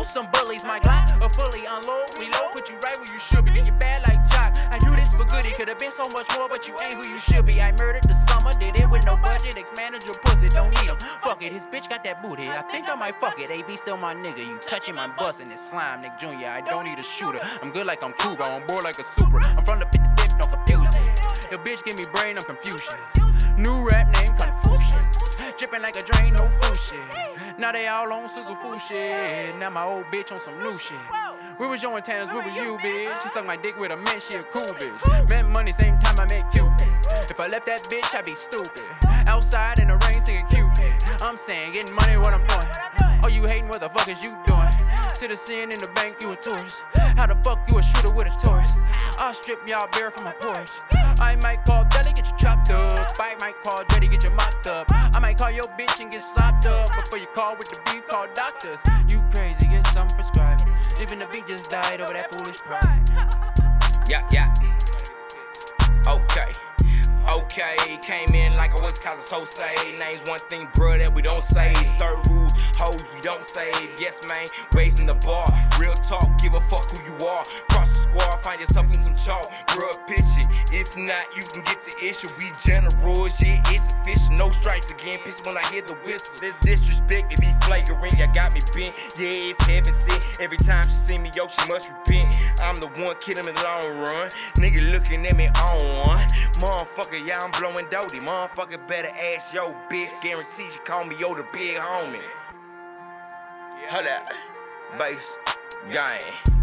some bullies. My Glock a fully unload, reload, put you right where you should be. Then you bad like Jock. I knew this for good, it could have been so much more, but you ain't who you should be. I murdered the summer, did it with no budget. Ex manager pussy, don't need him. Fuck it, his bitch got that booty. I think I might fuck it. AB still my nigga. You touching my bus and it's slime, Nick Jr. I don't need a shooter. I'm good like I'm Cuba, on board like a super. I'm from the 55th, no confusing. Your bitch give me brain, I'm Confoocious. New rap name Confoocious. Dripping like a drain, no food shit. Now they all on sizzle food shit. Now my old bitch on some new shit. We was your antennas? Where were you, bitch? She sucked my dick with a man, she a cool bitch. Met money, same time I met Cupid. If I left that bitch, I'd be stupid. Outside in the rain, singing Cupid. I'm saying, getting money, what I'm doing. Oh, you hating, what the fuck is you doing? Citizen in the bank, you a tourist. How the fuck you a shooter with a tourist? I'll strip y'all bare from my porch. I might call Deli, get you chopped up. I might call Jetty, get might call your bitch and get slopped up. Before you call with the beef, call doctors. You crazy, get some prescribed. Even the beat just died over that Fooish pride. Yeah, yeah. Okay. Okay, came in like I was Casa Jose. Names one thing, bruh, that we don't say. Third rule, hoes we don't say. Yes, man, raising the bar. Real talk, give a fuck who you are. Cross the squad, find yourself in some chalk. Bruh, pitch it. If not, you can get the issue. We general, shit. No strikes again, piss when I hear the whistle. This disrespect, it be flagrant. You got me bent, yeah, it's heaven sent. Every time she see me, yo, she must repent. I'm the one killing in the long run. Nigga looking at me on. One. Motherfucker, yeah, I'm blowing doty. Motherfucker, better ask yo, bitch. Guarantee she call me yo, the big homie. Hold up. Bass, gang.